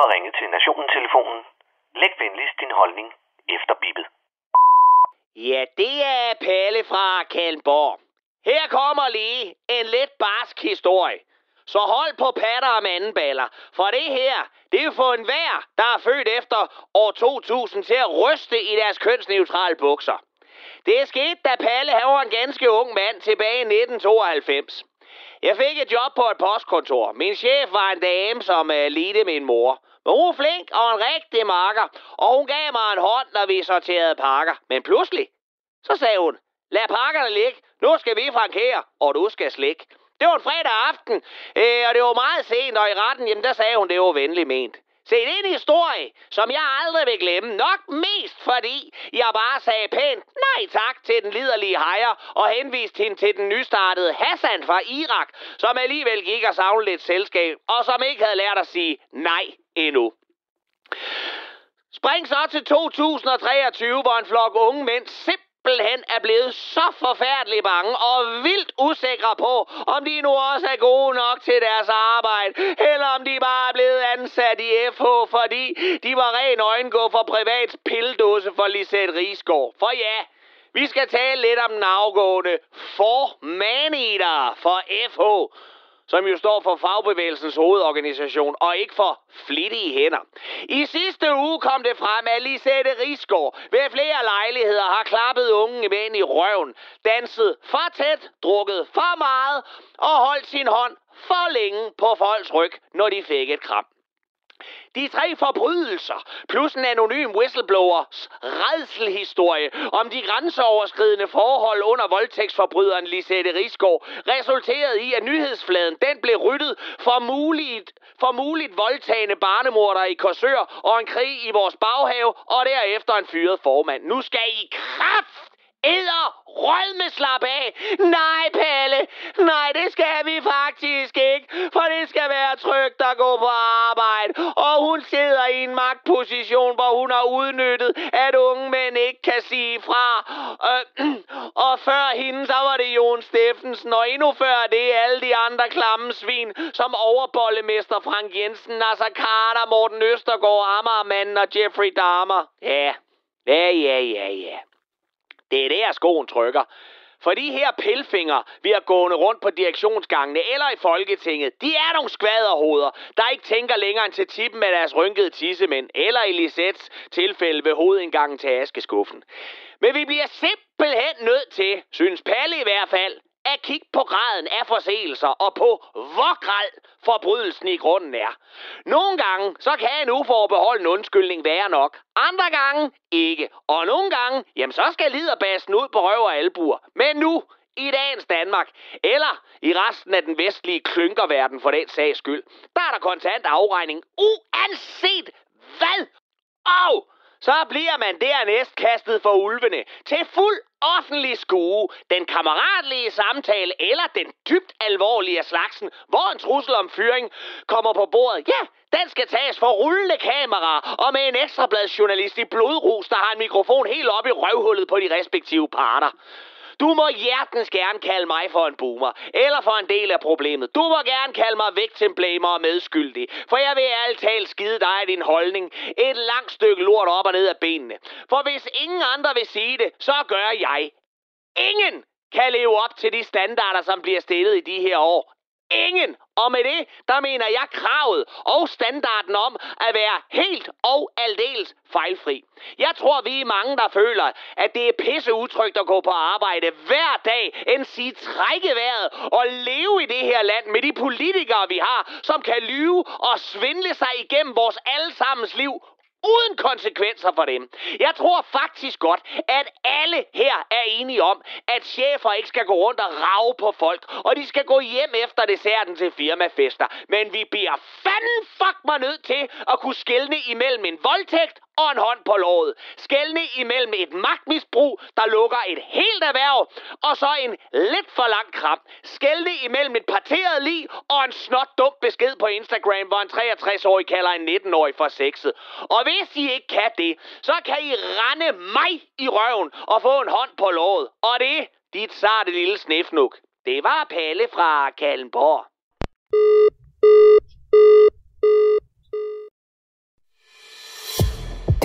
har ringet til Nationen-telefonen. Læg venligst din holdning efter bippet. Ja, det er Palle fra Kalmborg. Her kommer lige en lidt barsk historie. Så hold på patter og mandenballer, for det her, det er for en vær, der er født efter år 2000 til at ryste i deres kønsneutrale bukser. Det er sket, da Palle han var en ganske ung mand tilbage i 1992. Jeg fik et job på et postkontor. Min chef var en dame, som øh, uh, ledte min mor. Hun var flink og en rigtig makker, og hun gav mig en hånd, når vi sorterede pakker. Men pludselig, så sagde hun, lad pakkerne ligge, nu skal vi frankere, og du skal slikke. Det var en fredag aften, øh, og det var meget sent, og i retten, jamen der sagde hun, det var venligt ment. Se, det er en historie, som jeg aldrig vil glemme. Nok mest fordi, jeg bare sagde pænt nej tak til den liderlige hejer og henviste hende til den nystartede Hassan fra Irak, som alligevel gik og savnede lidt selskab, og som ikke havde lært at sige nej endnu. Spring så til 2023, hvor en flok unge mænd simpelthen er blevet så forfærdeligt bange og vildt usikre på, om de nu også er gode nok til deres arbejde, eller om de bare er blevet ansat i FH, fordi de var ren øjengå for privat pildåse for Lisette Rigsgaard. For ja, vi skal tale lidt om den afgående for maneater for FH som jo står for fagbevægelsens hovedorganisation, og ikke for flittige hænder. I sidste uge kom det frem, at Lisette Rigsgaard ved flere lejligheder har klappet unge mænd i røven, danset for tæt, drukket for meget og holdt sin hånd for længe på folks ryg, når de fik et kram. De tre forbrydelser, plus en anonym whistleblowers redselhistorie om de grænseoverskridende forhold under voldtægtsforbryderen Lisette Rigsgaard, resulterede i, at nyhedsfladen den blev ryddet for muligt, for muligt voldtagende barnemorder i Korsør og en krig i vores baghave, og derefter en fyret formand. Nu skal I kraft æder rødme slap af. Nej, Palle. Nej, det skal vi faktisk ikke. For det skal være trygt at gå på arbejde. Og hun sidder i en magtposition, hvor hun har udnyttet, at unge mænd ikke kan sige fra. Øh, og før hende, så var det Jon Steffensen. Og endnu før det alle de andre klamme svin, som overbollemester Frank Jensen, Nasser Carter, Morten Østergaard, Amagermanden og Jeffrey Dahmer. Ja, ja, ja, ja, ja. Det er der, skoen trykker. For de her pilfinger vi har gående rundt på direktionsgangene eller i Folketinget, de er nogle skvaderhoveder, der ikke tænker længere end til tippen af deres rynkede tissemænd, eller i Lisets tilfælde ved hovedindgangen til askeskuffen. Men vi bliver simpelthen nødt til, synes Palle i hvert fald, at kigge på graden af forseelser og på, hvor græld forbrydelsen i grunden er. Nogle gange, så kan en uforbeholden undskyldning være nok. Andre gange ikke. Og nogle gange, jamen så skal liderbassen ud på røv og albuer. Men nu, i dagens Danmark, eller i resten af den vestlige klynkerverden for den sags skyld, der er der kontant afregning, uanset hvad. Og så bliver man dernæst kastet for ulvene til fuld offentlige skue, den kammeratlige samtale eller den dybt alvorlige af slagsen, hvor en trussel om fyring kommer på bordet. Ja, den skal tages for rullende kamera og med en ekstrabladsjournalist i blodrus, der har en mikrofon helt op i røvhullet på de respektive parter. Du må hjertens gerne kalde mig for en boomer, eller for en del af problemet. Du må gerne kalde mig victimblamer og medskyldig, for jeg vil ærligt talt skide dig i din holdning et langt stykke lort op og ned af benene. For hvis ingen andre vil sige det, så gør jeg. Ingen kan leve op til de standarder, som bliver stillet i de her år. Ingen. Og med det, der mener jeg kravet og standarden om at være helt og aldeles fejlfri. Jeg tror, vi er mange, der føler, at det er pisse utrygt at gå på arbejde hver dag, end sige trække vejret og leve i det her land med de politikere, vi har, som kan lyve og svindle sig igennem vores allesammens liv uden konsekvenser for dem. Jeg tror faktisk godt, at alle her er enige om, at chefer ikke skal gå rundt og rave på folk, og de skal gå hjem efter desserten til firmafester. Men vi bliver fanden fuck mig nødt til at kunne skelne imellem en voldtægt og en hånd på låret. Skældne imellem et magtmisbrug, der lukker et helt erhverv, og så en lidt for lang kram. Skældne imellem et parteret lig og en snot dum besked på Instagram, hvor en 63-årig kalder en 19-årig for sexet. Og hvis I ikke kan det, så kan I rende mig i røven og få en hånd på låret. Og det, dit sarte lille snefnuk. Det var Palle fra Kallenborg.